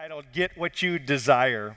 titled Get What You Desire.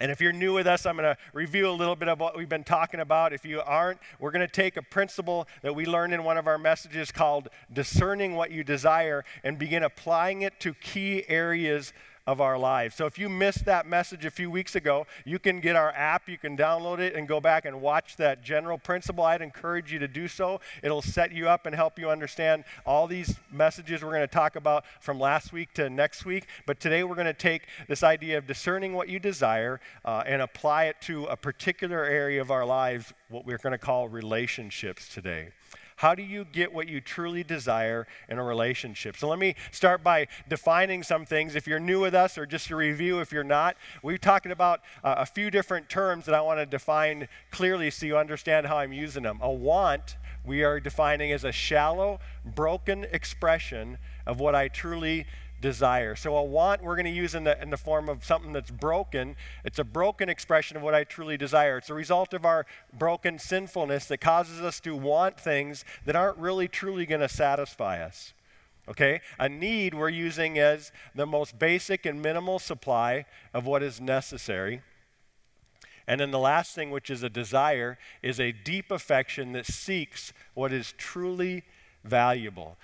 And if you're new with us, I'm going to review a little bit of what we've been talking about. If you aren't, we're going to take a principle that we learned in one of our messages called discerning what you desire and begin applying it to key areas of our lives. So if you missed that message a few weeks ago, you can get our app, you can download it and go back and watch that general principle. I'd encourage you to do so. It'll set you up and help you understand all these messages we're going to talk about from last week to next week. But today we're going to take this idea of discerning what you desire uh, and apply it to a particular area of our lives, what we're going to call relationships today. How do you get what you truly desire in a relationship? So let me start by defining some things. If you're new with us, or just a review if you're not, we're talking about uh, a few different terms that I want to define clearly so you understand how I'm using them. A want, we are defining as a shallow, broken expression of what I truly desire. So a want we're going to use in the, in the form of something that's broken. It's a broken expression of what I truly desire. It's a result of our broken sinfulness that causes us to want things that aren't really truly going to satisfy us. Okay? A need we're using as the most basic and minimal supply of what is necessary. And then the last thing, which is a desire, is a deep affection that seeks what is truly valuable.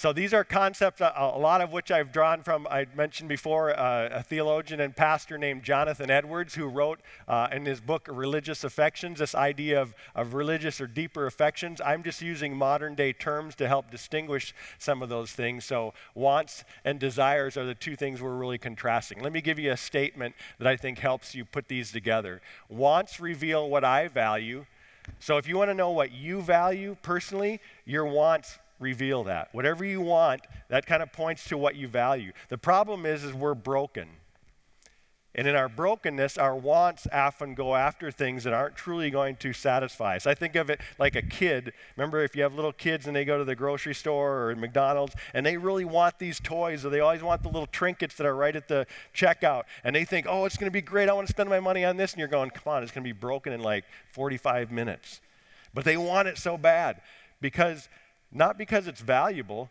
So these are concepts, a, lot of which I've drawn from, I mentioned before, uh, a theologian and pastor named Jonathan Edwards, who wrote uh, in his book, Religious Affections, this idea of, of religious or deeper affections. I'm just using modern day terms to help distinguish some of those things. So wants and desires are the two things we're really contrasting. Let me give you a statement that I think helps you put these together. Wants reveal what I value. So if you want to know what you value personally, your wants reveal that. Whatever you want, that kind of points to what you value. The problem is, is we're broken. And in our brokenness, our wants often go after things that aren't truly going to satisfy us. I think of it like a kid. Remember, if you have little kids and they go to the grocery store or McDonald's and they really want these toys or they always want the little trinkets that are right at the checkout and they think, oh, it's going to be great. I want to spend my money on this. And you're going, come on, it's going to be broken in like 45 minutes. But they want it so bad because not because it's valuable,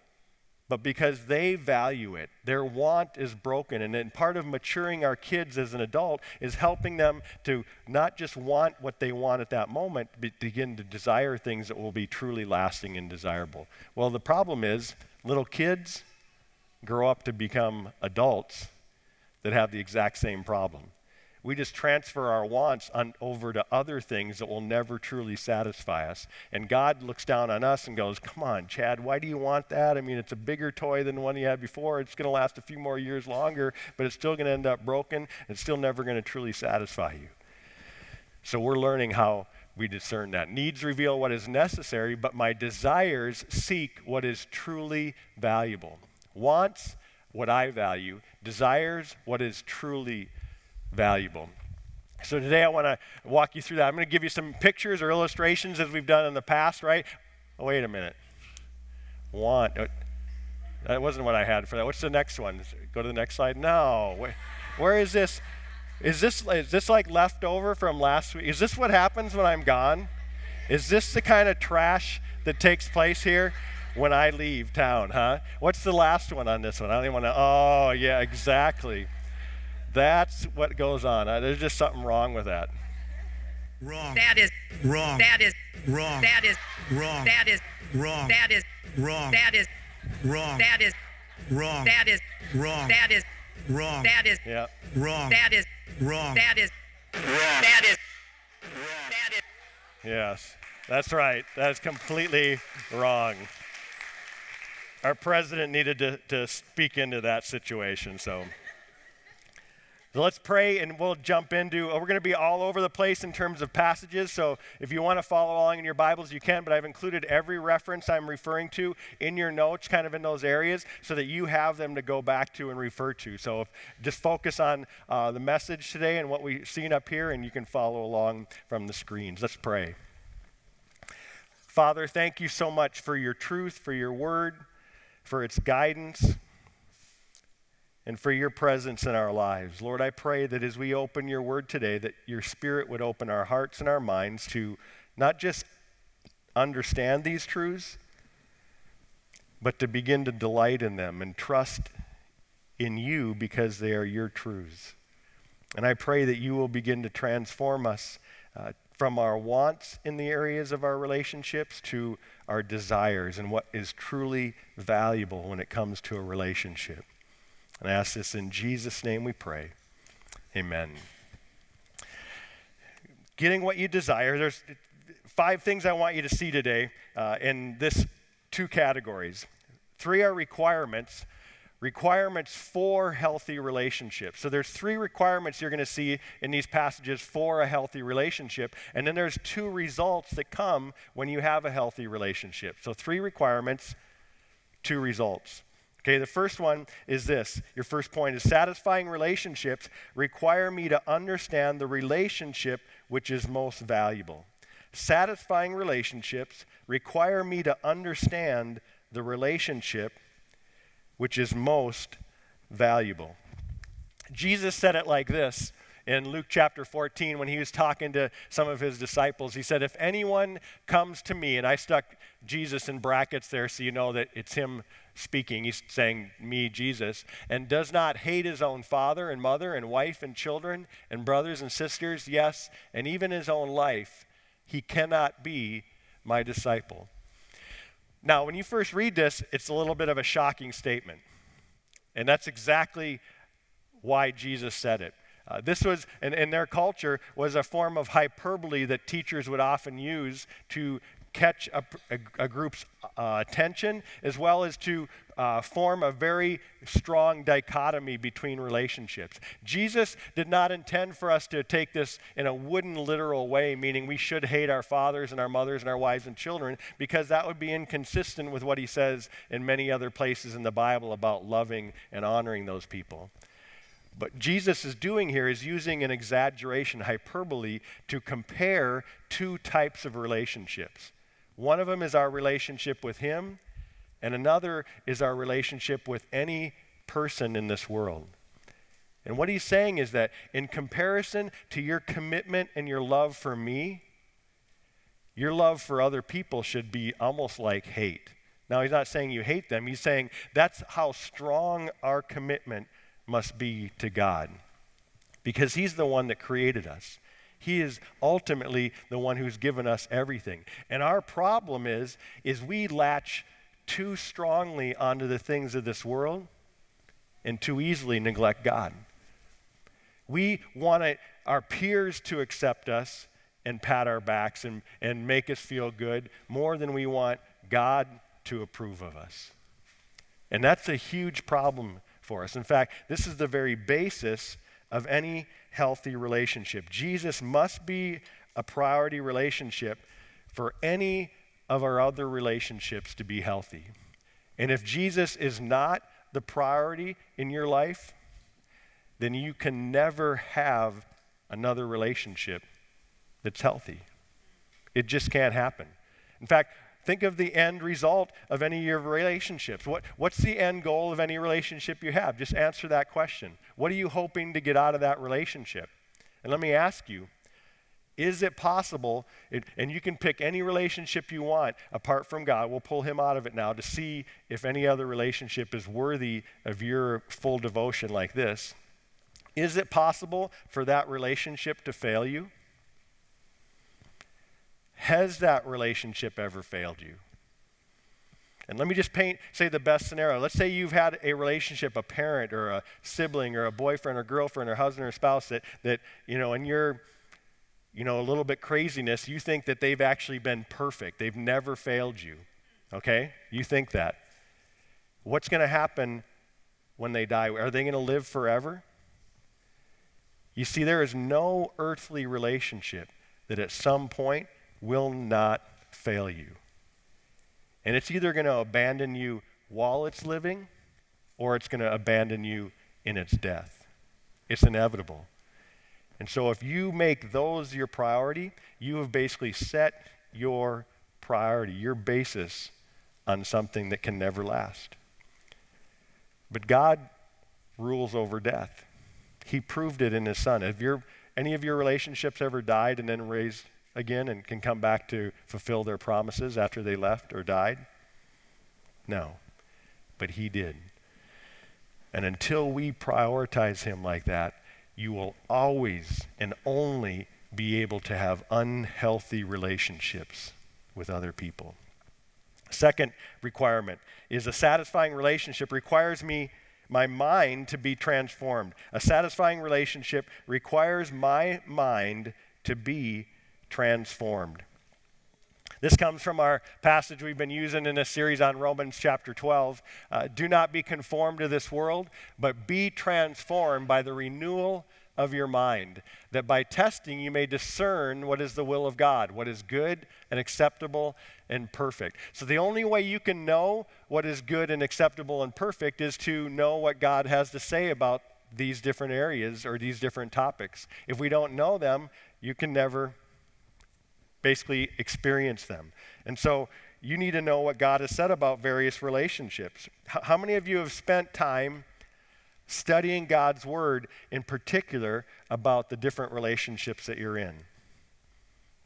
but because they value it. Their want is broken. And then part of maturing our kids as an adult is helping them to not just want what they want at that moment, but begin to desire things that will be truly lasting and desirable. Well, the problem is little kids grow up to become adults that have the exact same problem. We just transfer our wants on, over to other things that will never truly satisfy us. And God looks down on us and goes, Come on, Chad, why do you want that? I mean, it's a bigger toy than the one you had before. It's going to last a few more years longer, but it's still going to end up broken. It's still never going to truly satisfy you. So we're learning how we discern that. Needs reveal what is necessary, but my desires seek what is truly valuable. Wants, what I value. Desires, what is truly valuable. So today I want to walk you through that. I'm going to give you some pictures or illustrations as we've done in the past, right? Oh, wait a minute. Want. Uh, that wasn't what I had for that. What's the next one? Go to the next slide. No. Where, where is this? Is this is this like leftover from last week? Is this what happens when I'm gone? Is this the kind of trash that takes place here when I leave town, huh? What's the last one on this one? I don't even want to. Oh, yeah, exactly. That's what goes on. Uh, there's just something wrong with that. Wrong. That is wrong. That is wrong. That is wrong. That is wrong. That is wrong. That is wrong. That is wrong. That is wrong. That is wrong. That is yeah. wrong. That is wrong. That is wrong. That is wrong. That is wrong. Yes. That's right. That's completely wrong. Our president needed to, to speak into that situation, so so let's pray and we'll jump into, we're going to be all over the place in terms of passages. So if you want to follow along in your Bibles, you can, but I've included every reference I'm referring to in your notes, kind of in those areas, so that you have them to go back to and refer to. So if, just focus on uh, the message today and what we've seen up here, and you can follow along from the screens. Let's pray. Father, thank you so much for your truth, for your word, for its guidance and for your presence in our lives. Lord, I pray that as we open your word today, that your spirit would open our hearts and our minds to not just understand these truths, but to begin to delight in them and trust in you because they are your truths. And I pray that you will begin to transform us uh, from our wants in the areas of our relationships to our desires and what is truly valuable when it comes to a relationship. And I ask this in Jesus' name we pray. Amen. Getting what you desire, there's five things I want you to see today uh, in this two categories. Three are requirements, requirements for healthy relationships. So there's three requirements you're going to see in these passages for a healthy relationship, and then there's two results that come when you have a healthy relationship. So three requirements, two results. Okay, the first one is this. Your first point is satisfying relationships require me to understand the relationship which is most valuable. Satisfying relationships require me to understand the relationship which is most valuable. Jesus said it like this in Luke chapter 14 when he was talking to some of his disciples. He said, If anyone comes to me, and I stuck Jesus in brackets there so you know that it's him speaking. He's saying, Me, Jesus, and does not hate his own father and mother and wife and children and brothers and sisters, yes, and even his own life, he cannot be my disciple. Now, when you first read this, it's a little bit of a shocking statement. And that's exactly why Jesus said it. Uh, this was, in, in their culture, was a form of hyperbole that teachers would often use to catch a, a, a group's uh, attention as well as to uh, form a very strong dichotomy between relationships. Jesus did not intend for us to take this in a wooden, literal way, meaning we should hate our fathers and our mothers and our wives and children, because that would be inconsistent with what he says in many other places in the Bible about loving and honoring those people. But Jesus is doing here is using an exaggeration, hyperbole, to compare two types of relationships. One of them is our relationship with Him, and another is our relationship with any person in this world. And what he's saying is that in comparison to your commitment and your love for me, your love for other people should be almost like hate. Now, he's not saying you hate them, he's saying that's how strong our commitment must be to God. Because he's the one that created us. He is ultimately the one who's given us everything. And our problem is is we latch too strongly onto the things of this world and too easily neglect God. We want our peers to accept us and pat our backs and, and make us feel good more than we want God to approve of us. And that's a huge problem for us. In fact, this is the very basis of any healthy relationship. Jesus must be a priority relationship for any of our other relationships to be healthy. And if Jesus is not the priority in your life, then you can never have another relationship that's healthy. It just can't happen. In fact, think of the end result of any of your relationships. What, what's the end goal of any relationship you have? Just answer that question. What are you hoping to get out of that relationship? And let me ask you is it possible, it, and you can pick any relationship you want apart from God, we'll pull him out of it now to see if any other relationship is worthy of your full devotion like this. Is it possible for that relationship to fail you? Has that relationship ever failed you? And let me just paint, say the best scenario. Let's say you've had a relationship, a parent or a sibling or a boyfriend or girlfriend or husband or spouse that, that you know, in your, you know, a little bit craziness, you think that they've actually been perfect. They've never failed you. Okay? You think that. What's going to happen when they die? Are they going to live forever? You see, there is no earthly relationship that at some point will not fail you. And it's either going to abandon you while it's living or it's going to abandon you in its death. It's inevitable. And so if you make those your priority, you have basically set your priority, your basis on something that can never last. But God rules over death. He proved it in his son. Have your, any of your relationships ever died and then raised again and can come back to fulfill their promises after they left or died? No. But he did. And until we prioritize Him like that, you will always and only be able to have unhealthy relationships with other people. Second requirement is a satisfying relationship requires me my mind to be transformed. A satisfying relationship requires my mind to be transformed. This comes from our passage we've been using in a series on Romans chapter 12. Uh, Do not be conformed to this world, but be transformed by the renewal of your mind, that by testing you may discern what is the will of God, what is good and acceptable and perfect. So, the only way you can know what is good and acceptable and perfect is to know what God has to say about these different areas or these different topics. If we don't know them, you can never basically experience them. And so, you need to know what God has said about various relationships. How many of you have spent time studying God's Word, in particular about the different relationships that you're in.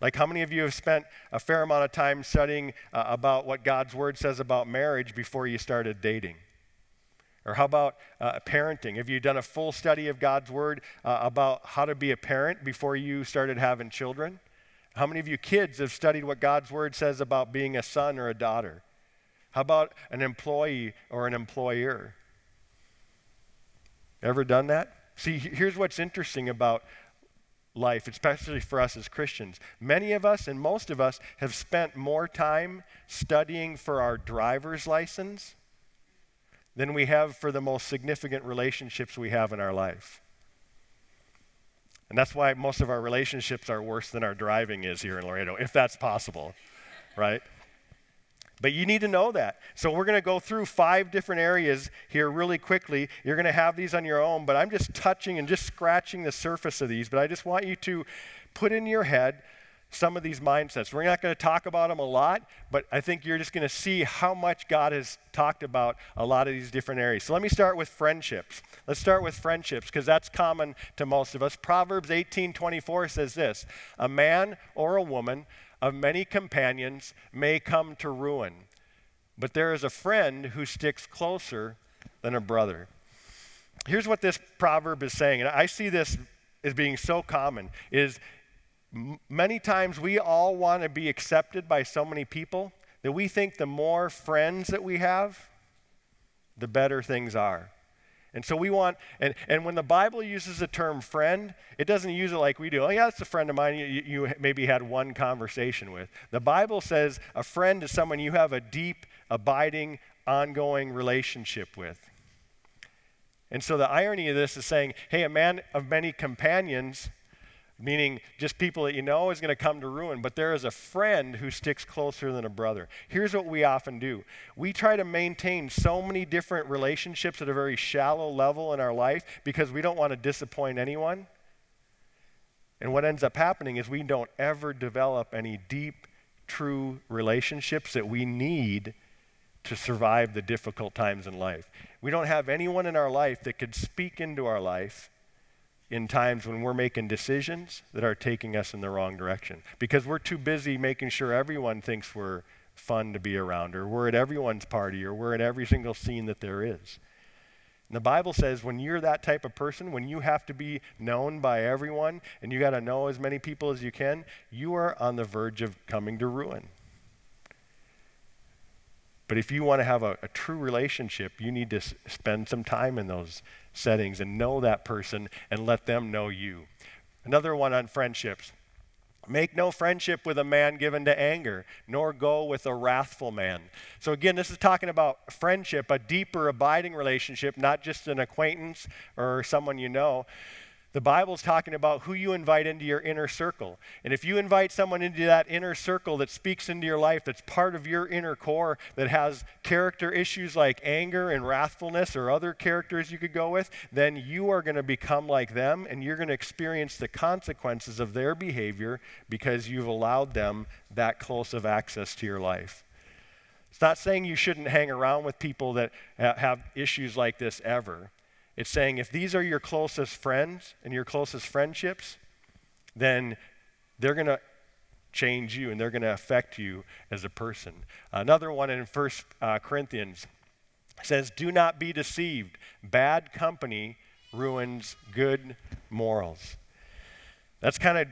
Like, how many of you have spent a fair amount of time studying uh, about what God's Word says about marriage before you started dating? Or how about uh, parenting? Have you done a full study of God's Word uh, about how to be a parent before you started having children? How many of you kids have studied what God's Word says about being a son or a daughter? How about an employee or an employer? Ever done that? See, here's what's interesting about life, especially for us as Christians. Many of us and most of us have spent more time studying for our driver's license than we have for the most significant relationships we have in our life. And that's why most of our relationships are worse than our driving is here in Laredo, if that's possible, right? But you need to know that. So we're going to go through five different areas here really quickly. You're going to have these on your own, but I'm just touching and just scratching the surface of these. But I just want you to put in your head some of these mindsets. We're not going to talk about them a lot, but I think you're just going to see how much God has talked about a lot of these different areas. So let me start with friendships. Let's start with friendships because that's common to most of us. Proverbs 18:24 says this: "A man or a woman of many companions may come to ruin, but there is a friend who sticks closer than a brother. Here's what this proverb is saying, and I see this as being so common is many times we all want to be accepted by so many people that we think the more friends that we have, the better things are. And so we want, and, and when the Bible uses the term friend, it doesn't use it like we do. Oh, yeah, that's a friend of mine you, you maybe had one conversation with. The Bible says a friend is someone you have a deep, abiding, ongoing relationship with. And so the irony of this is saying, hey, a man of many companions meaning just people that you know is going to come to ruin, but there is a friend who sticks closer than a brother. Here's what we often do we try to maintain so many different relationships at a very shallow level in our life because we don't want to disappoint anyone. And what ends up happening is we don't ever develop any deep, true relationships that we need to survive the difficult times in life. We don't have anyone in our life that could speak into our life in times when we're making decisions that are taking us in the wrong direction because we're too busy making sure everyone thinks we're fun to be around or we're at everyone's party or we're at every single scene that there is. And the Bible says when you're that type of person, when you have to be known by everyone and you got to know as many people as you can, you are on the verge of coming to ruin. But if you want to have a, a true relationship, you need to s- spend some time in those settings and know that person and let them know you. Another one on friendships. Make no friendship with a man given to anger, nor go with a wrathful man. So, again, this is talking about friendship, a deeper, abiding relationship, not just an acquaintance or someone you know. The Bible's talking about who you invite into your inner circle. And if you invite someone into that inner circle that speaks into your life, that's part of your inner core, that has character issues like anger and wrathfulness or other characters you could go with, then you are going to become like them and you're going to experience the consequences of their behavior because you've allowed them that close of access to your life. It's not saying you shouldn't hang around with people that have issues like this ever. It's saying if these are your closest friends and your closest friendships, then they're going to change you and they're going to affect you as a person. Another one in First uh, Corinthians says, Do not be deceived. Bad company ruins good morals. That's kind of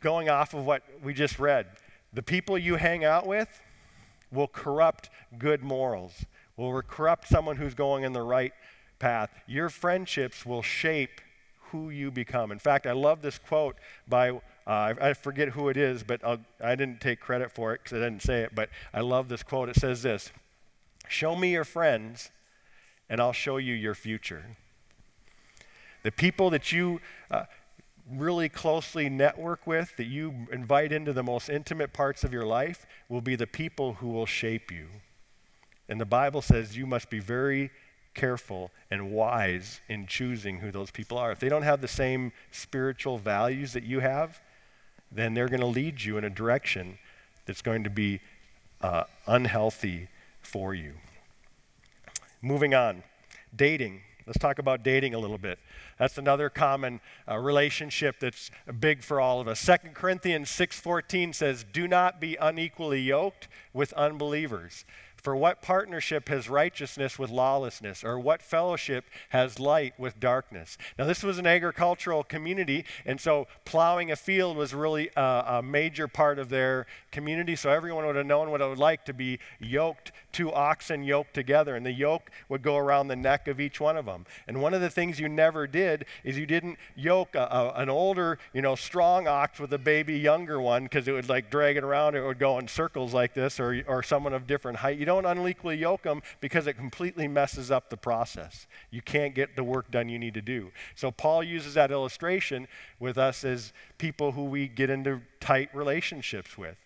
going off of what we just read. The people you hang out with will corrupt good morals, will corrupt someone who's going in the right path. Your friendships will shape who you become. In fact, I love this quote by, uh, I forget who it is, but I'll, I did not take credit for it because I didn't say it, but I love this quote. It says this Show me your friends, and I'll show you your future. The people that you uh, really closely network with, that you invite into the most intimate parts of your life, will be the people who will shape you. And the Bible says you must be very careful and wise in choosing who those people are. If they don't have the same spiritual values that you have, then they're going to lead you in a direction that's going to be uh, unhealthy for you. Moving on, dating. Let's talk about dating a little bit. That's another common uh, relationship that's big for all of us. 2 Corinthians 6:14 says, "Do not be unequally yoked with unbelievers." For what partnership has righteousness with lawlessness? Or what fellowship has light with darkness? Now, this was an agricultural community, and so plowing a field was really a, a major part of their community. So everyone would have known what it would like to be yoked, two oxen yoked together, and the yoke would go around the neck of each one of them. And one of the things you never did is you didn't yoke a, a, an older, you know, strong ox with a baby younger one because it would like drag it around. It would go in circles like this, or, or someone of different height. You don't unequally yoke them because it completely messes up the process. You can't get the work done you need to do. So Paul uses that illustration with us as people who we get into tight relationships with.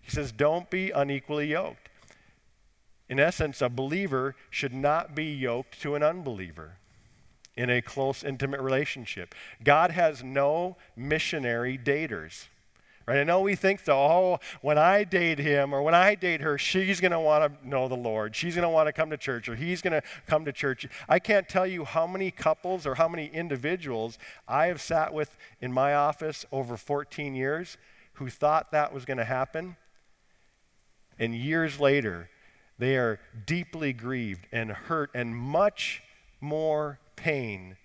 He says, Don't be unequally yoked. In essence, a believer should not be yoked to an unbeliever in a close, intimate relationship. God has no missionary daters. Right? I know we think so. Oh, when I date him or when I date her, she's going to want to know the Lord. She's going to want to come to church or he's going to come to church. I can't tell you how many couples or how many individuals I have sat with in my office over 14 years who thought that was going to happen. And years later, they are deeply grieved and hurt and much more pain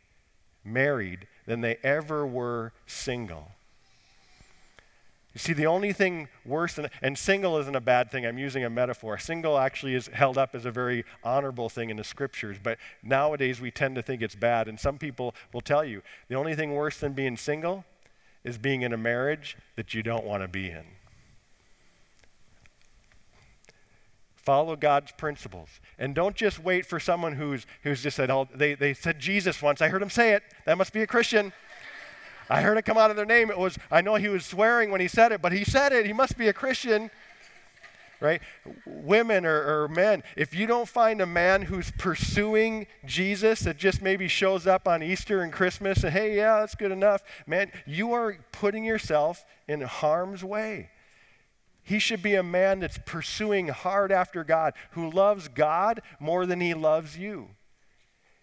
married than they ever were single. You see, the only thing worse than, and single isn't a bad thing, I'm using a metaphor. Single actually is held up as a very honorable thing in the scriptures, but nowadays we tend to think it's bad. And some people will tell you the only thing worse than being single is being in a marriage that you don't want to be in. Follow God's principles. And don't just wait for someone who's, who's just said, oh, they, they said Jesus once. I heard him say it. That must be a Christian. I heard it come out of their name. It was, I know he was swearing when he said it, but he said it. He must be a Christian. Right? Women or, or men, if you don't find a man who's pursuing Jesus that just maybe shows up on Easter and Christmas and, hey, yeah, that's good enough, man, you are putting yourself in harm's way. He should be a man that's pursuing hard after God, who loves God more than he loves you.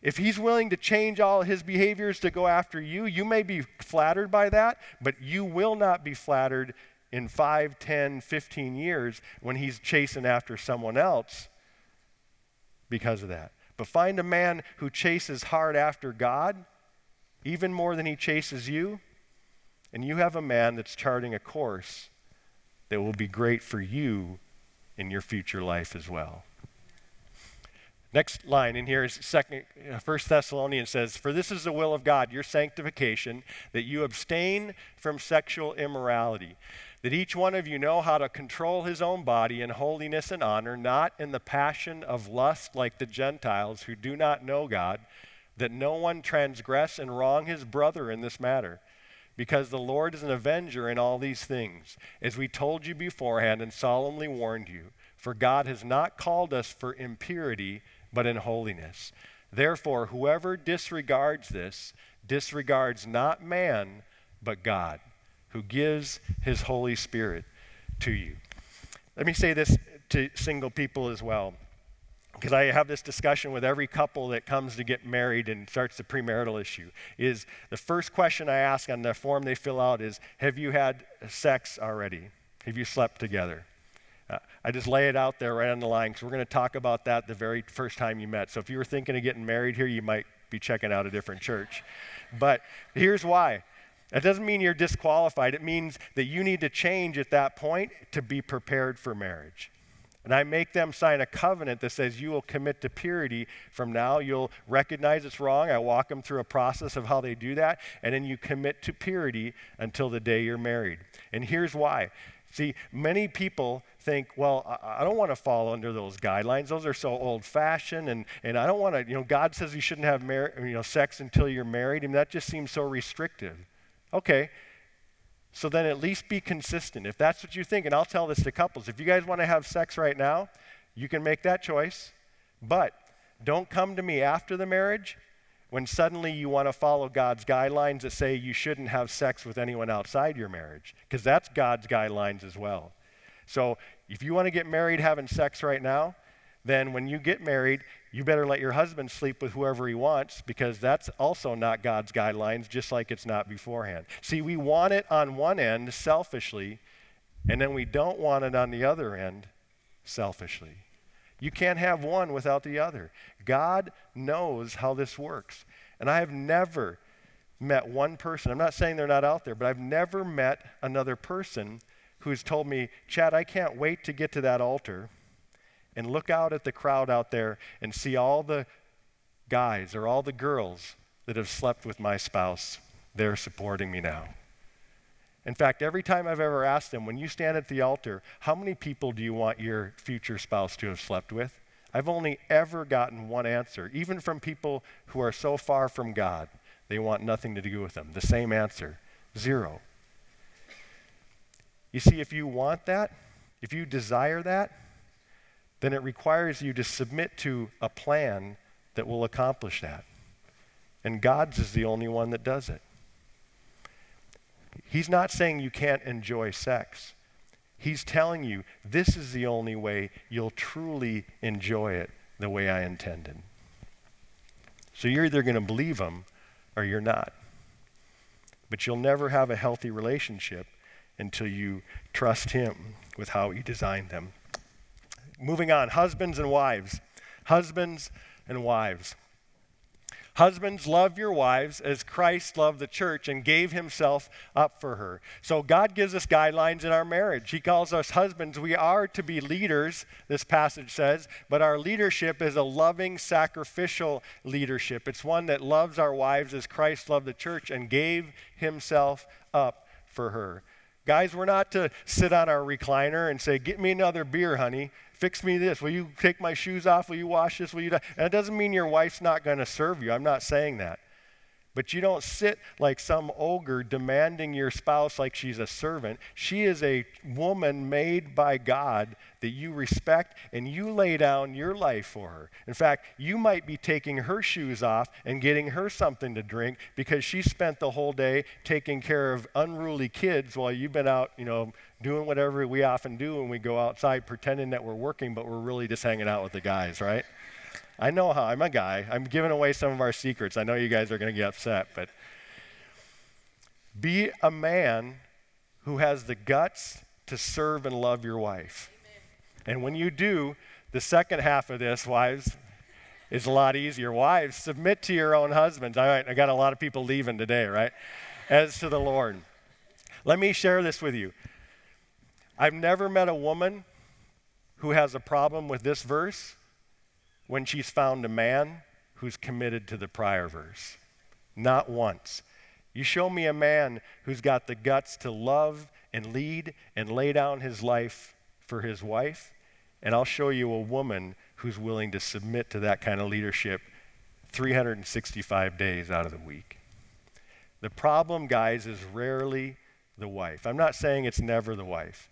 If he's willing to change all his behaviors to go after you, you may be flattered by that, but you will not be flattered in 5, 10, 15 years when he's chasing after someone else because of that. But find a man who chases hard after God, even more than he chases you, and you have a man that's charting a course that will be great for you in your future life as well. Next line in here is second, uh, First Thessalonians says, "For this is the will of God, your sanctification, that you abstain from sexual immorality, that each one of you know how to control his own body in holiness and honor, not in the passion of lust like the Gentiles who do not know God, that no one transgress and wrong his brother in this matter." Because the Lord is an avenger in all these things, as we told you beforehand and solemnly warned you. For God has not called us for impurity, but in holiness. Therefore, whoever disregards this disregards not man, but God, who gives his Holy Spirit to you. Let me say this to single people as well. Because I have this discussion with every couple that comes to get married and starts the premarital issue. Is the first question I ask on the form they fill out is Have you had sex already? Have you slept together? Uh, I just lay it out there right on the line because we're going to talk about that the very first time you met. So if you were thinking of getting married here, you might be checking out a different church. But here's why. That doesn't mean you're disqualified. It means that you need to change at that point to be prepared for marriage. And I make them sign a covenant that says you will commit to purity from now. You'll recognize it's wrong. I walk them through a process of how they do that. And then you commit to purity until the day you're married. And here's why. See, many people think, well, I, don't want to fall under those guidelines. Those are so old fashioned. And, and I don't want to, you know, God says you shouldn't have mar- you know, sex until you're married. I mean, that just seems so restrictive. Okay, so then at least be consistent. If that's what you think, and I'll tell this to couples if you guys want to have sex right now, you can make that choice. But don't come to me after the marriage when suddenly you want to follow God's guidelines that say you shouldn't have sex with anyone outside your marriage, because that's God's guidelines as well. So if you want to get married having sex right now, then when you get married, you better let your husband sleep with whoever he wants because that's also not God's guidelines, just like it's not beforehand. See, we want it on one end selfishly, and then we don't want it on the other end selfishly. You can't have one without the other. God knows how this works. And I have never met one person, I'm not saying they're not out there, but I've never met another person who's told me, Chad, I can't wait to get to that altar and look out at the crowd out there and see all the guys or all the girls that have slept with my spouse. They're supporting me now. In fact, every time I've ever asked them, when you stand at the altar, how many people do you want your future spouse to have slept with? I've only ever gotten one answer, even from people who are so far from God, they want nothing to do with them. The same answer zero. You see, if you want that, if you desire that, then it requires you to submit to a plan that will accomplish that. And God's is the only one that does it. He's not saying you can't enjoy sex. He's telling you this is the only way you'll truly enjoy it the way I intended. So you're either going to believe him or you're not. But you'll never have a healthy relationship until you trust him with how he designed them. Moving on, husbands and wives. Husbands and wives. Husbands, love your wives as Christ loved the church and gave himself up for her. So God gives us guidelines in our marriage. He calls us husbands. We are to be leaders, this passage says, but our leadership is a loving, sacrificial leadership. It's one that loves our wives as Christ loved the church and gave himself up for her. Guys, we're not to sit on our recliner and say, Get me another beer, honey. Fix me this. Will you take my shoes off? Will you wash this? Will you? And it doesn't mean your wife's not going to serve you. I'm not saying that. But you don't sit like some ogre demanding your spouse like she's a servant. She is a woman made by God that you respect and you lay down your life for her. In fact, you might be taking her shoes off and getting her something to drink because she spent the whole day taking care of unruly kids while you've been out, you know, doing whatever we often do when we go outside pretending that we're working, but we're really just hanging out with the guys, right? I know how. I'm a guy. I'm giving away some of our secrets. I know you guys are going to get upset, but be a man who has the guts to serve and love your wife. Amen. And when you do, the second half of this, wives, is a lot easier. Wives, submit to your own husbands. All right, I got a lot of people leaving today, right? As to the Lord. Let me share this with you. I've never met a woman who has a problem with this verse when she's found a man who's committed to the prior verse. Not once. You show me a man who's got the guts to love and lead and lay down his life for his wife, and I'll show you a woman who's willing to submit to that kind of leadership 365 days out of the week. The problem, guys, is rarely the wife. I'm not saying it's never the wife.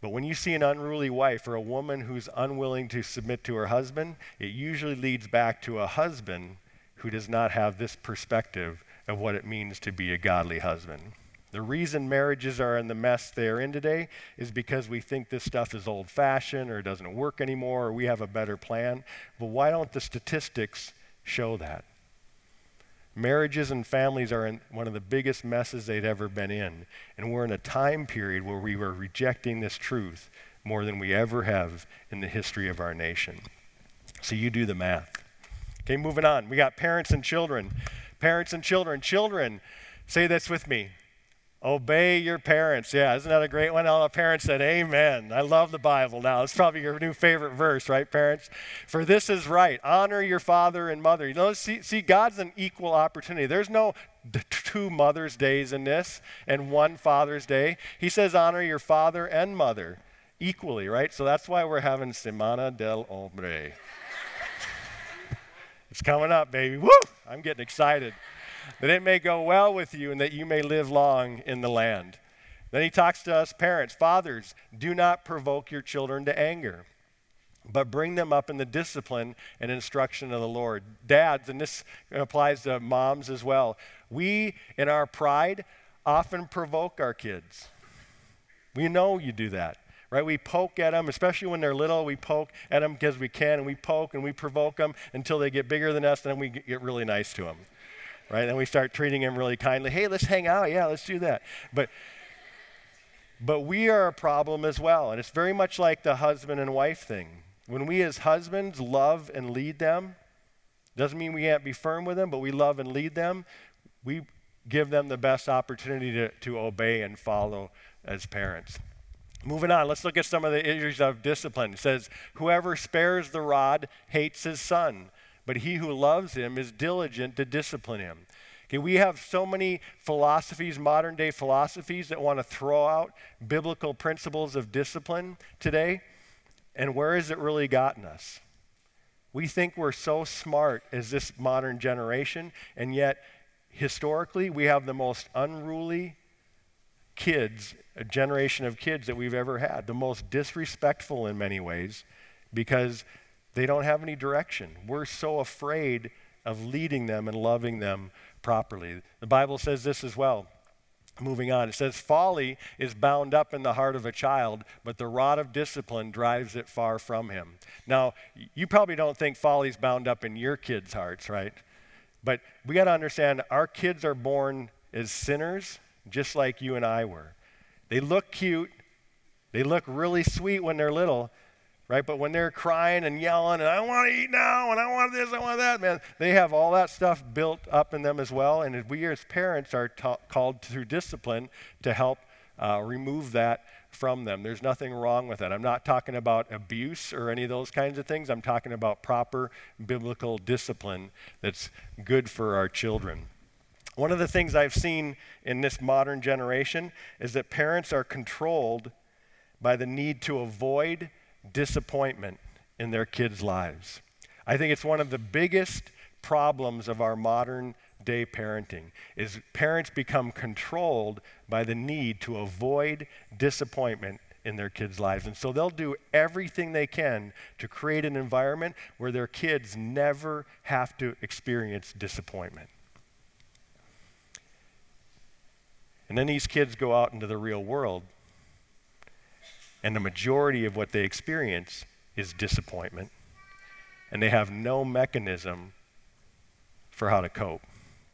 But when you see an unruly wife or a woman who's unwilling to submit to her husband, it usually leads back to a husband who does not have this perspective of what it means to be a godly husband. The reason marriages are in the mess they are in today is because we think this stuff is old fashioned or it doesn't work anymore or we have a better plan. But why don't the statistics show that? Marriages and families are in one of the biggest messes they'd ever been in. And we're in a time period where we were rejecting this truth more than we ever have in the history of our nation. So you do the math. Okay, moving on. We got parents and children. Parents and children. Children, say this with me. Obey your parents. Yeah, isn't that a great one? All the parents said, Amen. I love the Bible now. It's probably your new favorite verse, right, parents? For this is right. Honor your father and mother. You know, see, see God's an equal opportunity. There's no two Mother's Days in this and one Father's Day. He says, honor your father and mother equally, right? So that's why we're having Semana del Hombre. it's coming up, baby. Woo! I'm getting excited that it may go well with you and that you may live long in the land. Then he talks to us parents, fathers, do not provoke your children to anger, but bring them up in the discipline and instruction of the Lord. Dads, and this applies to moms as well, we, in our pride, often provoke our kids. We know you do that right? We poke at them, especially when they're little. We poke at them because we can, and we poke and we provoke them until they get bigger than us, and then we get really nice to them right? Then we start treating him really kindly. Hey, let's hang out. Yeah, let's do that. But but we are a problem as well, and it's very much like the husband and wife thing. When we as husbands love and lead them, doesn't mean we can't be firm with them, but we love and lead them. We give them the best opportunity to, to obey and follow as parents. Moving on, let's look at some of the issues of discipline. It says, Whoever spares the rod hates his son, but he who loves him is diligent to discipline him. Okay, we have so many philosophies, modern day philosophies, that want to throw out biblical principles of discipline today. And where has it really gotten us? We think we're so smart as this modern generation, and yet historically we have the most unruly kids, a generation of kids that we've ever had, the most disrespectful in many ways, because they don't have any direction. We're so afraid of leading them and loving them properly. The Bible says this as well. Moving on, it says, Folly is bound up in the heart of a child, but the rod of discipline drives it far from him. Now, you probably don't think folly is bound up in your kids' hearts, right? But we got to understand our kids are born as sinners, just like you and I were. They look cute, they look really sweet when they're little, right? But when they're crying and yelling, and I want to eat now, and I want this, I want that, man, they have all that stuff built up in them as well. And we as parents are ta- called through discipline to help uh, remove that from them. There's nothing wrong with that. I'm not talking about abuse or any of those kinds of things. I'm talking about proper biblical discipline that's good for our children. One of the things I've seen in this modern generation is that parents are controlled by the need to avoid disappointment in their kids' lives. I think it's one of the biggest problems of our modern day parenting is parents become controlled by the need to avoid disappointment in their kids' lives. And so they'll do everything they can to create an environment where their kids never have to experience disappointment. And then these kids go out into the real world and the majority of what they experience is disappointment. And they have no mechanism for how to cope.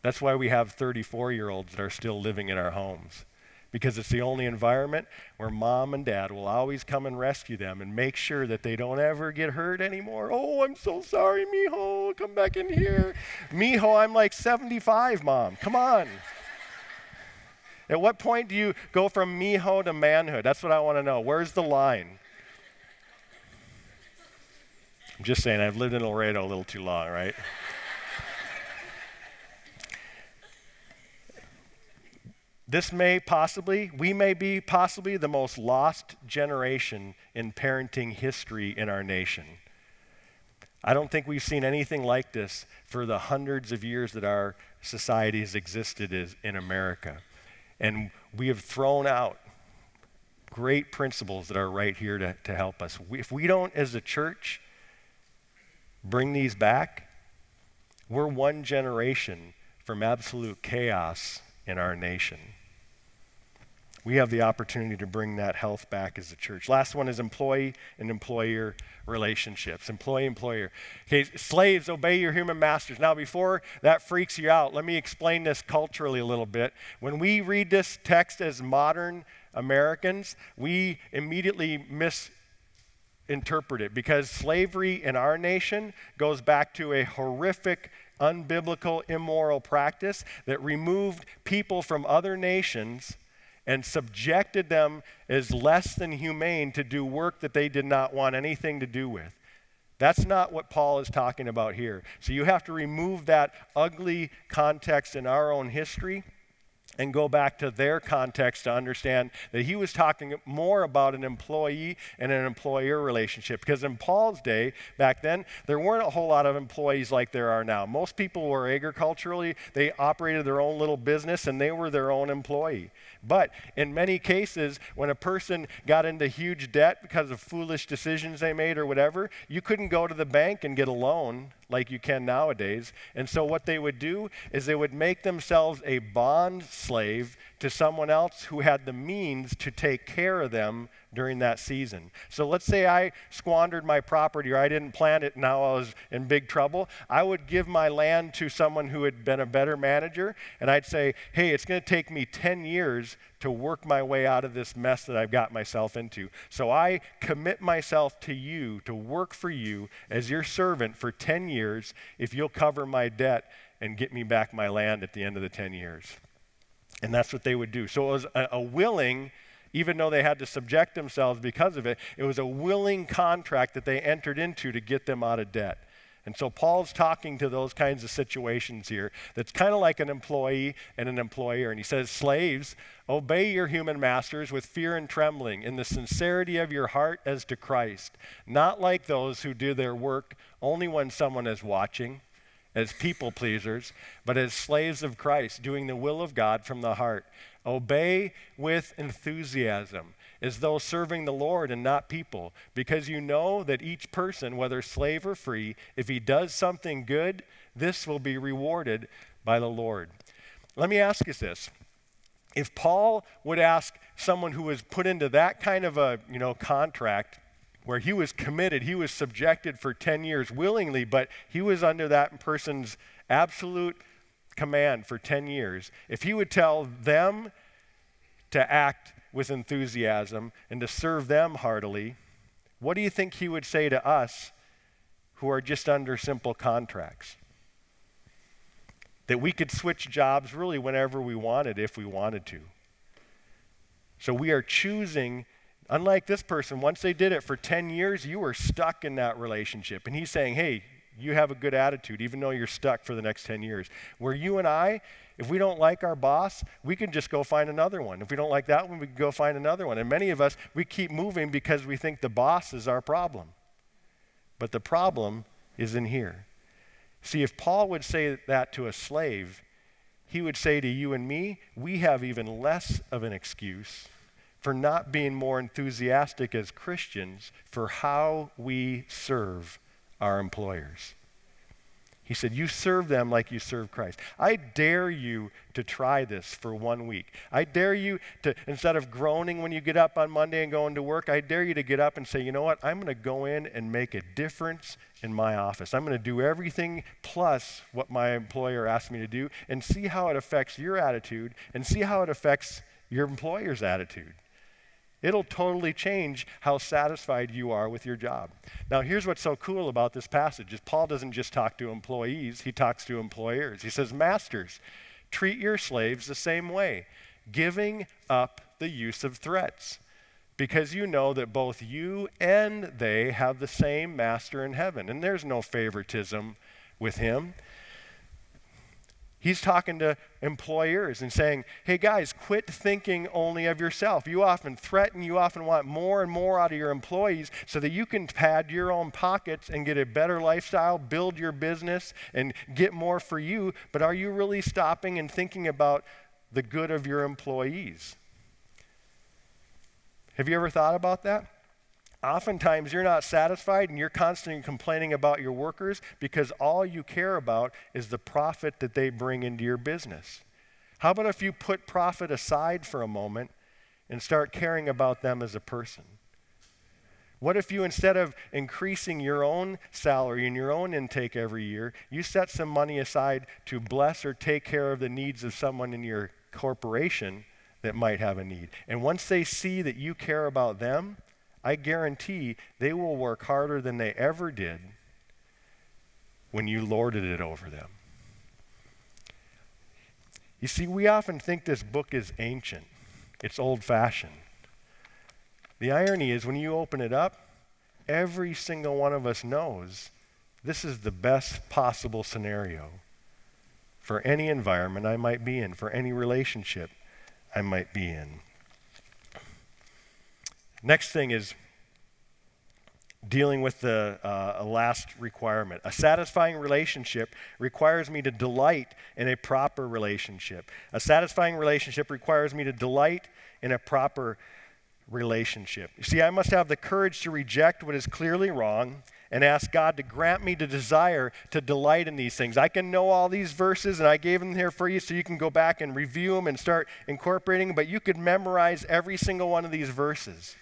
That's why we have 34 year olds that are still living in our homes. Because it's the only environment where mom and dad will always come and rescue them and make sure that they don't ever get hurt anymore. Oh, I'm so sorry, Mijo. Come back in here. Mijo, I'm like 75, mom. Come on. At what point do you go from mijo to manhood? That's what I want to know. Where's the line? I'm just saying, I've lived in Laredo a little too long, right? this may possibly, we may be possibly the most lost generation in parenting history in our nation. I don't think we've seen anything like this for the hundreds of years that our society has existed in America. And we have thrown out great principles that are right here to, to help us. We, if we don't, as a church, bring these back, we're one generation from absolute chaos in our nation we have the opportunity to bring that health back as a church. Last one is employee and employer relationships. Employee employer. Okay, slaves, obey your human masters. Now, before that freaks you out, let me explain this culturally a little bit. When we read this text as modern Americans, we immediately miss interpret it because slavery in our nation goes back to a horrific, unbiblical, immoral practice that removed people from other nations and subjected them as less than humane to do work that they did not want anything to do with. That's not what Paul is talking about here. So you have to remove that ugly context in our own history and go back to their context to understand that he was talking more about an employee and an employer relationship. Because in Paul's day, back then, there weren't a whole lot of employees like there are now. Most people were agriculturally, they operated their own little business and they were their own employee. But in many cases, when a person got into huge debt because of foolish decisions they made or whatever, you couldn't go to the bank and get a loan like you can nowadays. And so, what they would do is they would make themselves a bond slave to someone else who had the means to take care of them during that season. So let's say I squandered my property or I didn't plant it, and now I was in big trouble. I would give my land to someone who had been a better manager, and I'd say, hey, it's going to take me 10 years to work my way out of this mess that I've got myself into. So I commit myself to you to work for you as your servant for 10 years if you'll cover my debt and get me back my land at the end of the 10 years. And that's what they would do. So it was a, a willing even though they had to subject themselves because of it, it was a willing contract that they entered into to get them out of debt. And so Paul's talking to those kinds of situations here. That's kind of like an employee and an employer. And he says, Slaves, obey your human masters with fear and trembling, in the sincerity of your heart as to Christ, not like those who do their work only when someone is watching, as people pleasers, but as slaves of Christ, doing the will of God from the heart. Obey with enthusiasm, as though serving the Lord and not people, because you know that each person, whether slave or free, if he does something good, this will be rewarded by the Lord. Let me ask you this. If Paul would ask someone who was put into that kind of a, you know, contract where he was committed, he was subjected for 10 years willingly, but he was under that person's absolute command for 10 years, if he would tell them to act with enthusiasm and to serve them heartily, what do you think he would say to us who are just under simple contracts? That we could switch jobs really whenever we wanted if we wanted to. So we are choosing Unlike this person, once they did it for 10 years, you were stuck in that relationship. And he's saying, hey, you have a good attitude, even though you're stuck for the next 10 years. Where you and I, if we don't like our boss, we can just go find another one. If we don't like that one, we can go find another one. And many of us, we keep moving because we think the boss is our problem. But the problem is in here. See, if Paul would say that to a slave, he would say to you and me, we have even less of an excuse for not being more enthusiastic as Christians for how we serve our employers. He said, You serve them like you serve Christ. I dare you to try this for one week. I dare you to, instead of groaning when you get up on Monday and going to work, I dare you to get up and say, You know what? I'm going to go in and make a difference in my office. I'm going to do everything plus what my employer asked me to do and see how it affects your attitude and see how it affects your employer's attitude. It'll totally change how satisfied you are with your job. Now, here's what's so cool about this passage is Paul doesn't just talk to employees, he talks to employers. He says, "Masters, treat your slaves the same way, giving up the use of threats." Because you know that both you and they have the same master in heaven, and there's no favoritism with him. He's talking to employers and saying, hey guys, quit thinking only of yourself. You often threaten, you often want more and more out of your employees so that you can pad your own pockets and get a better lifestyle, build your business, and get more for you. But are you really stopping and thinking about the good of your employees? Have you ever thought about that? Oftentimes, you're not satisfied and you're constantly complaining about your workers because all you care about is the profit that they bring into your business. How about if you put profit aside for a moment and start caring about them as a person? What if you, instead of increasing your own salary and your own intake every year, you set some money aside to bless or take care of the needs of someone in your corporation that might have a need? And once they see that you care about them, I guarantee they will work harder than they ever did when you lorded it over them. You see, we often think this book is ancient, it's old fashioned. The irony is, when you open it up, every single one of us knows this is the best possible scenario for any environment I might be in, for any relationship I might be in. Next thing is dealing with the uh, last requirement. A satisfying relationship requires me to delight in a proper relationship. A satisfying relationship requires me to delight in a proper relationship. You see, I must have the courage to reject what is clearly wrong and ask God to grant me the desire to delight in these things. I can know all these verses, and I gave them here for you so you can go back and review them and start incorporating, but you could memorize every single one of these verses.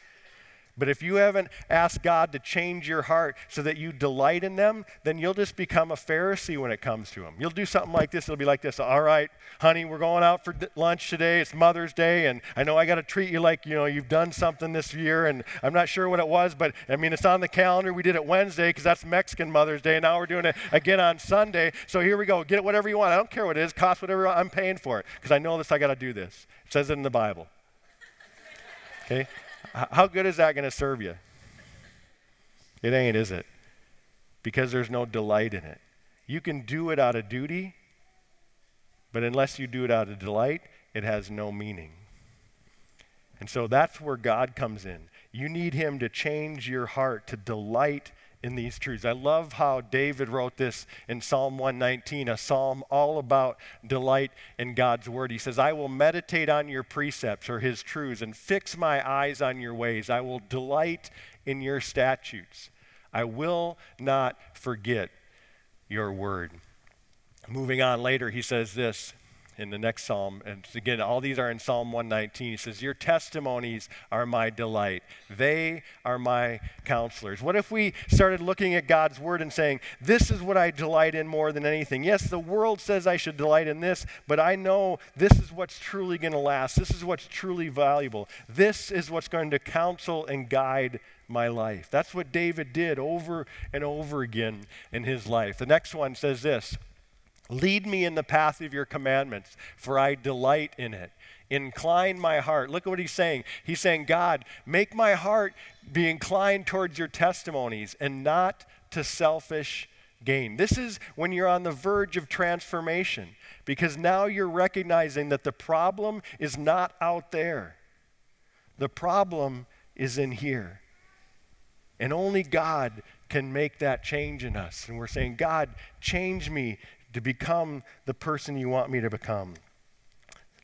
But if you haven't asked God to change your heart so that you delight in them, then you'll just become a Pharisee when it comes to them. You'll do something like this. It'll be like this All right, honey, we're going out for lunch today. It's Mother's Day, and I know I got to treat you like, you know, you've done something this year, and I'm not sure what it was, but I mean, it's on the calendar. We did it Wednesday because that's Mexican Mother's Day, and now we're doing it again on Sunday. So here we go. Get whatever you want. I don't care what it is. Cost whatever I'm paying for it because I know this. I got to do this. It says it in the Bible. Okay? How good is that going to serve you? It ain't, is it? Because there's no delight in it. You can do it out of duty, but unless you do it out of delight, it has no meaning. And so that's where God comes in. You need Him to change your heart, to delight in these truths. I love how David wrote this in Psalm 119, a psalm all about delight in God's word. He says, I will meditate on your precepts or his truths and fix my eyes on your ways. I will delight in your statutes. I will not forget your word. Moving on later, he says this in the next psalm. And again, all these are in Psalm 119. He says, Your testimonies are my delight. They are my counselors. What if we started looking at God's word and saying, This is what I delight in more than anything? Yes, the world says I should delight in this, but I know this is what's truly going to last. This is what's truly valuable. This is what's going to counsel and guide my life. That's what David did over and over again in his life. The next one says this Lead me in the path of your commandments, for I delight in it. Incline my heart. Look at what he's saying. He's saying, God, make my heart be inclined towards your testimonies and not to selfish gain. This is when you're on the verge of transformation because now you're recognizing that the problem is not out there, the problem is in here. And only God can make that change in us. And we're saying, God, change me to become the person you want me to become.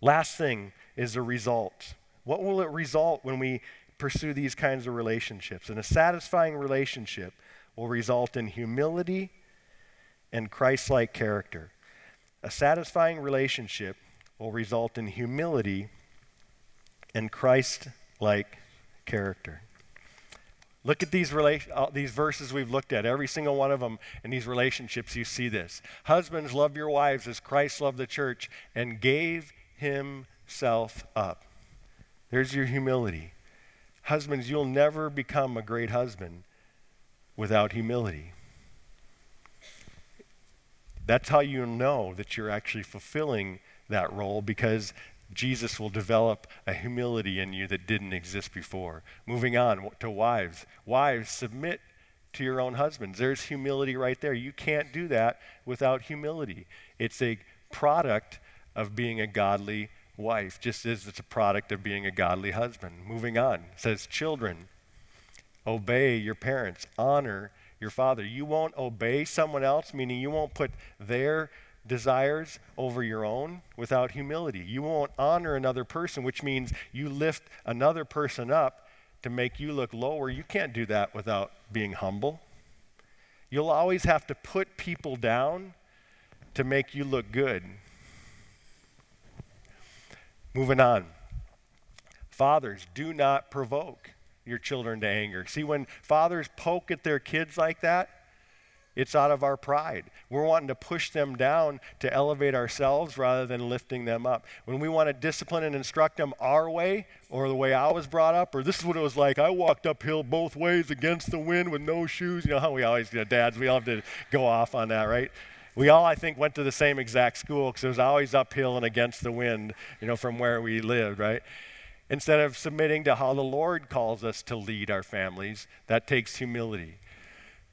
Last thing is a result. What will it result when we pursue these kinds of relationships? And a satisfying relationship will result in humility and Christ like character. A satisfying relationship will result in humility and Christ like character. Look at these, rela- uh, these verses we've looked at, every single one of them in these relationships, you see this. Husbands, love your wives as Christ loved the church and gave himself up. There's your humility. Husbands, you'll never become a great husband without humility. That's how you know that you're actually fulfilling that role because Jesus will develop a humility in you that didn't exist before. Moving on to wives. Wives, submit to your own husbands. There's humility right there. You can't do that without humility. It's a product of being a godly wife, just as it's a product of being a godly husband. Moving on. Says, Children, obey your parents, honor your father. You won't obey someone else, meaning you won't put their desires over your own without humility. You won't honor another person, which means you lift another person up to make you look lower. You can't do that without being humble. You'll always have to put people down to make you look good. Moving on. Fathers, do not provoke your children to anger. See, when fathers poke at their kids like that, it's out of our pride. We're wanting to push them down to elevate ourselves rather than lifting them up. When we want to discipline and instruct them our way or the way I was brought up, or this is what it was like. I walked uphill both ways against the wind with no shoes. You know how we always, you know, dads, we all have to go off on that, right? We all, I think, went to the same exact school because it was always uphill and against the wind, you know, from where we lived, right? Instead of submitting to how the Lord calls us to lead our families, that takes humility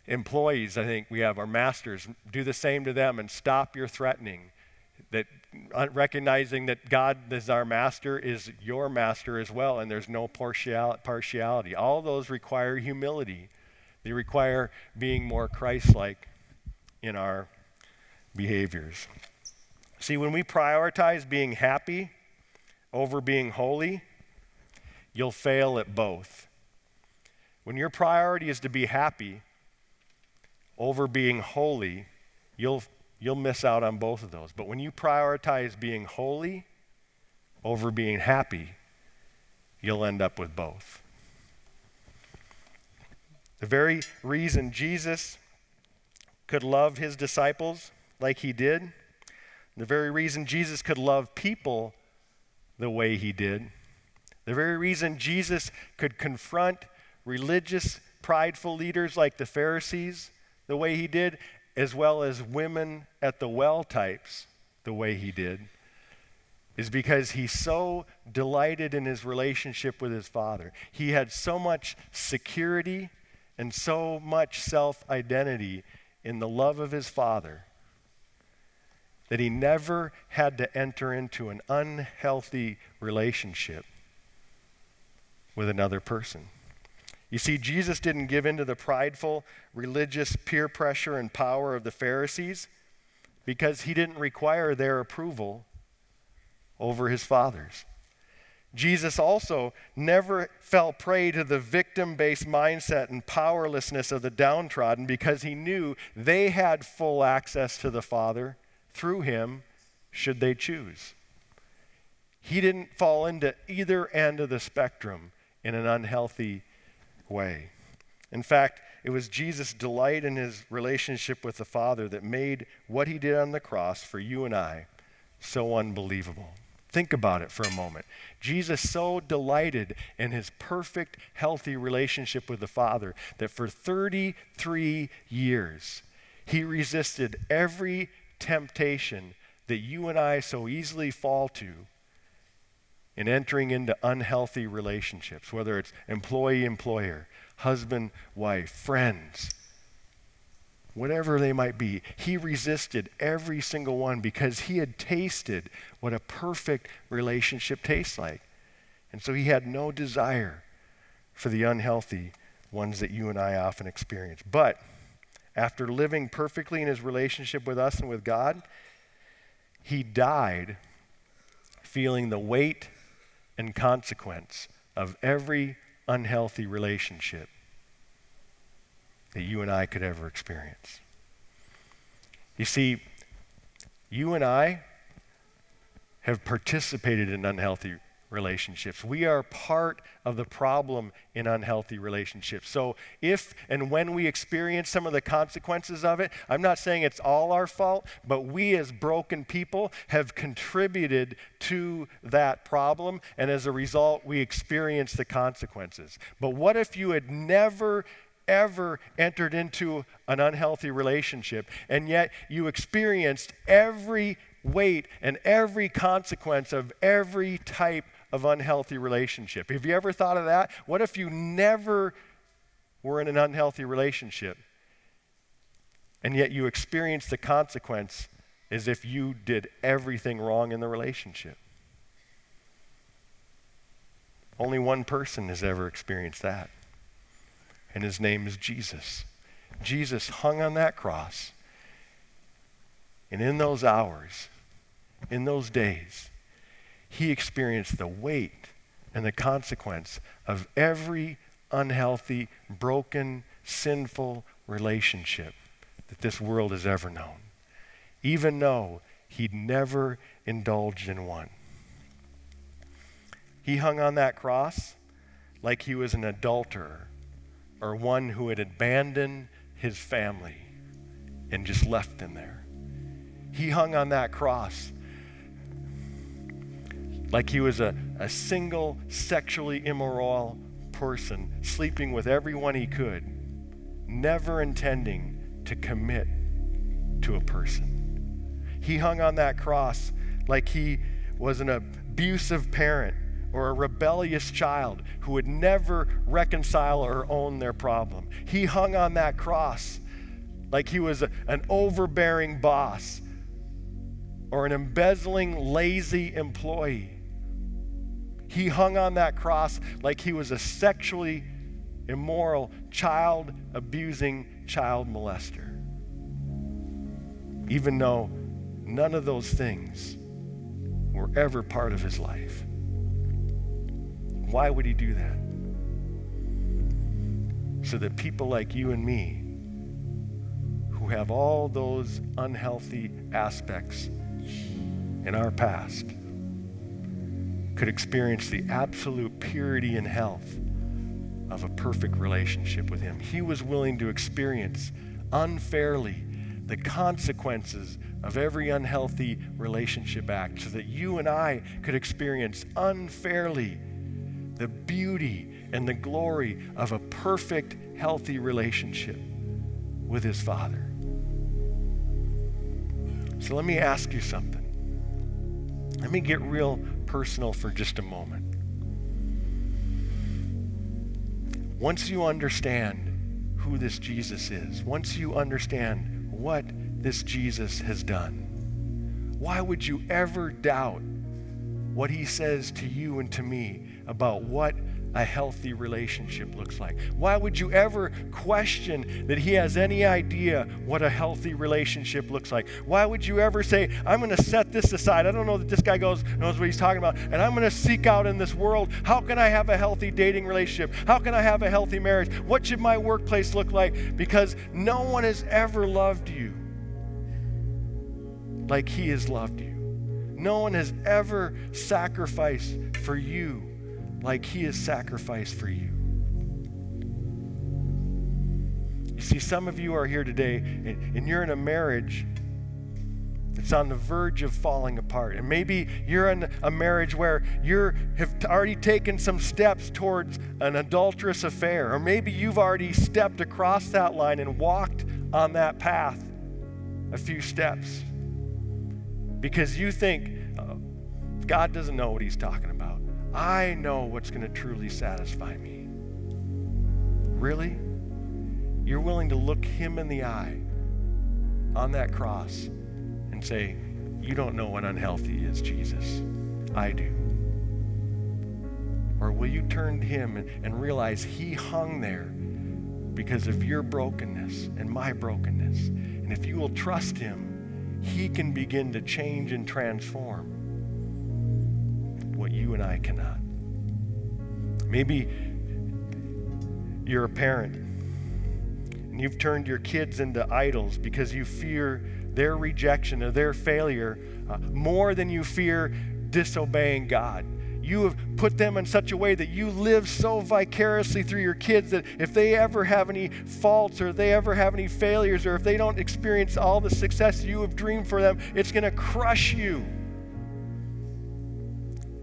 employees, I think we have our masters, do the same to them and stop your threatening. That uh, recognizing that God is our master is your master as well, and there's no partiality. All those require humility. They require being more Christ like in our behaviors. See, when we prioritize being happy over being holy, you'll fail at both. When your priority is to be happy, over being holy, you'll, you'll miss out on both of those. But when you prioritize being holy over being happy, you'll end up with both. The very reason Jesus could love his disciples like he did, the very reason Jesus could love people the way he did, the very reason Jesus could confront religious, prideful leaders like the Pharisees the way he did, as well as women at the well types the way he did, is because he so delighted in his relationship with his father. He had so much security and so much self identity in the love of his father that he never had to enter into an unhealthy relationship with another person. You see, Jesus didn't give in to the prideful religious peer pressure and power of the Pharisees because he didn't require their approval over his father's. Jesus also never fell prey to the victim based mindset and powerlessness of the downtrodden because he knew they had full access to the Father through him should they choose. He didn't fall into either end of the spectrum in an unhealthy way. In fact, it was Jesus' delight in his relationship with the Father that made what he did on the cross for you and I so unbelievable. Think about it for a moment. Jesus so delighted in his perfect, healthy relationship with the Father that for 33 years he resisted every temptation that you and I so easily fall to in entering into unhealthy relationships, whether it's employee employer, husband wife, friends, whatever they might be. He resisted every single one because he had tasted what a perfect relationship tastes like. And so he had no desire for the unhealthy ones that you and I often experience. But after living perfectly in his relationship with us and with God, he died feeling the weight and consequence of every unhealthy relationship that you and I could ever experience. You see, you and I have participated in unhealthy relationships. We are part of the problem in unhealthy relationships. So, if and when we experience some of the consequences of it, I'm not saying it's all our fault, but we as broken people have contributed to that problem, and as a result, we experience the consequences. But what if you had never ever entered into an unhealthy relationship, and yet you experienced every weight and every consequence of every type of unhealthy relationship. Have you ever thought of that? What if you never were in an unhealthy relationship and yet you experience the consequence as if you did everything wrong in the relationship? Only one person has ever experienced that, and his name is Jesus. Jesus hung on that cross, and in those hours, in those days, he experienced the weight and the consequence of every unhealthy, broken, sinful relationship that this world has ever known, even though he'd never indulged in one. He hung on that cross like he was an adulterer or one who had abandoned his family and just left them there. He hung on that cross like he was a, a single sexually immoral person, sleeping with everyone he could, never intending to commit to a person. He hung on that cross like he was an abusive parent or a rebellious child who would never reconcile or own their problem. He hung on that cross like he was a, an overbearing boss or an embezzling, lazy employee. He hung on that cross like he was a sexually immoral, child abusing child molester. Even though none of those things were ever part of his life. Why would he do that? So that people like you and me, who have all those unhealthy aspects in our past, could experience the absolute purity and health of a perfect relationship with Him. He was willing to experience unfairly the consequences of every unhealthy relationship act so that you and I could experience unfairly the beauty and the glory of a perfect, healthy relationship with His Father. So let me ask you something. Let me get real personal for just a moment. Once you understand who this Jesus is, once you understand what this Jesus has done, why would you ever doubt what he says to you and to me about what a healthy relationship looks like. Why would you ever question that he has any idea what a healthy relationship looks like? Why would you ever say, I'm going to set this aside? I don't know that this guy goes knows what he's talking about, and I'm going to seek out in this world, how can I have a healthy dating relationship? How can I have a healthy marriage? What should my workplace look like? Because no one has ever loved you like he has loved you. No one has ever sacrificed for you like he has sacrificed for you. You see, some of you are here today and, and you're in a marriage that's on the verge of falling apart. And maybe you're in a marriage where you have already taken some steps towards an adulterous affair. Or maybe you've already stepped across that line and walked on that path a few steps because you think oh, God doesn't know what he's talking about. I know what's going to truly satisfy me. Really? You're willing to look him in the eye on that cross and say, You don't know what unhealthy is, Jesus. I do. Or will you turn to him and, realize he hung there because of your brokenness and my brokenness? And if you will trust him, he can begin to change and transform what you and I cannot. Maybe you're a parent and you've turned your kids into idols because you fear their rejection or their failure uh, more than you fear disobeying God. You have put them in such a way that you live so vicariously through your kids that if they ever have any faults or they ever have any failures or if they don't experience all the success you have dreamed for them, it's going to crush you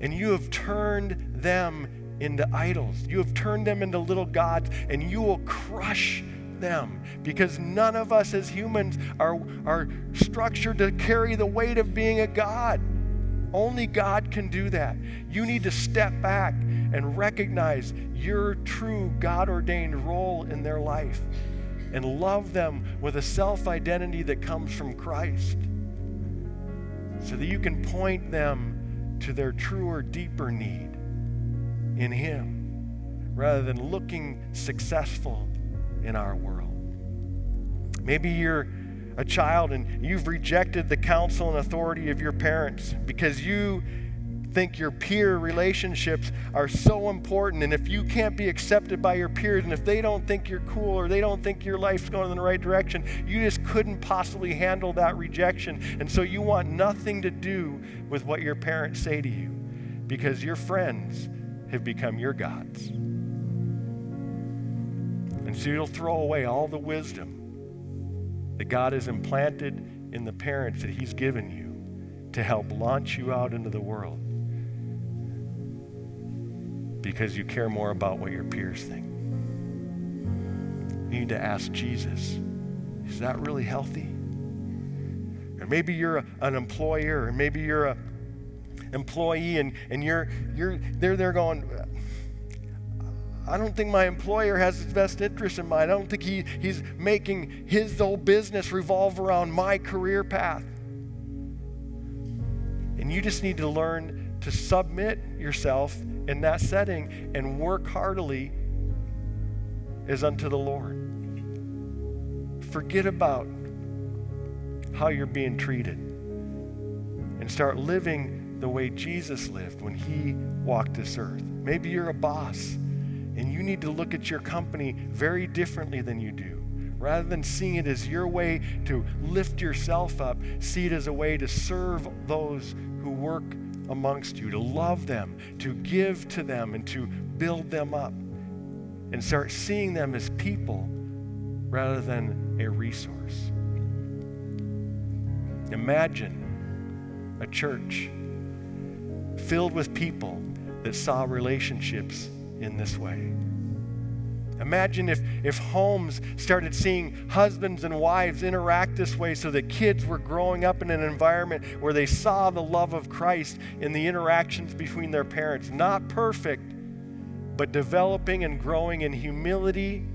and you have turned them into idols. You have turned them into little gods, and you will crush them because none of us as humans are, are structured to carry the weight of being a God. Only God can do that. You need to step back and recognize your true God ordained role in their life and love them with a self identity that comes from Christ so that you can point them to their truer, deeper need in Him rather than looking successful in our world. Maybe you're a child and you've rejected the counsel and authority of your parents because you think your peer relationships are so important. And if you can't be accepted by your peers, and if they don't think you're cool or they don't think your life's going in the right direction, you just couldn't possibly handle that rejection. And so you want nothing to do with what your parents say to you because your friends have become your gods. And so you'll throw away all the wisdom that God has implanted in the parents that He's given you to help launch you out into the world because you care more about what your peers think. You need to ask Jesus, is that really healthy? Or maybe you're a, an employer, or maybe you're a employee and, and you're you're they're there going, I don't think my employer has his best interest in mind. I don't think he, he's making his whole business revolve around my career path. And you just need to learn to submit yourself in that setting and work heartily as unto the Lord. Forget about how you're being treated and start living the way Jesus lived when he walked this earth. Maybe you're a boss and you need to look at your company very differently than you do. Rather than seeing it as your way to lift yourself up, see it as a way to serve those who work amongst you, to love them, to give to them, and to build them up. And start seeing them as people rather than a resource. Imagine a church filled with people that saw relationships in this way. Imagine if, if homes started seeing husbands and wives interact this way so that kids were growing up in an environment where they saw the love of Christ in the interactions between their parents. Not perfect, but developing and growing in humility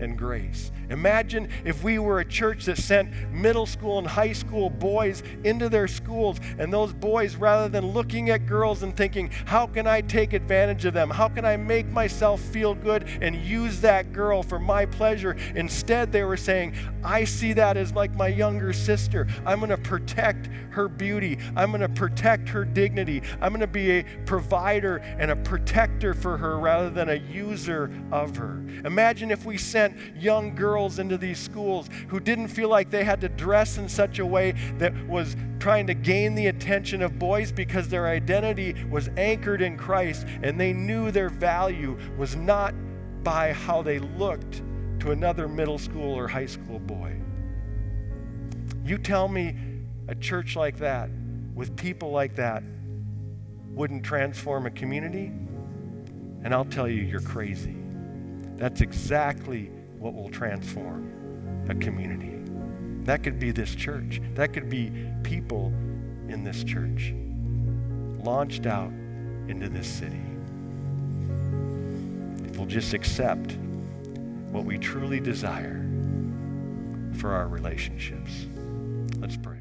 and grace. Imagine if we were a church that sent middle school and high school boys into their schools, and those boys, rather than looking at girls and thinking, How can I take advantage of them? How can I make myself feel good and use that girl for my pleasure? Instead, they were saying, I see that as like my younger sister. I'm going to protect her beauty, I'm going to protect her dignity, I'm going to be a provider and a protector for her rather than a user of her. Imagine if we sent young girls into these schools who didn't feel like they had to dress in such a way that was trying to gain the attention of boys because their identity was anchored in Christ and they knew their value was not by how they looked to another middle school or high school boy. You tell me a church like that with people like that wouldn't transform a community? And I'll tell you, you're crazy. That's exactly what will transform a community. That could be this church. That could be people in this church launched out into this city. If we'll just accept what we truly desire for our relationships. Let's pray.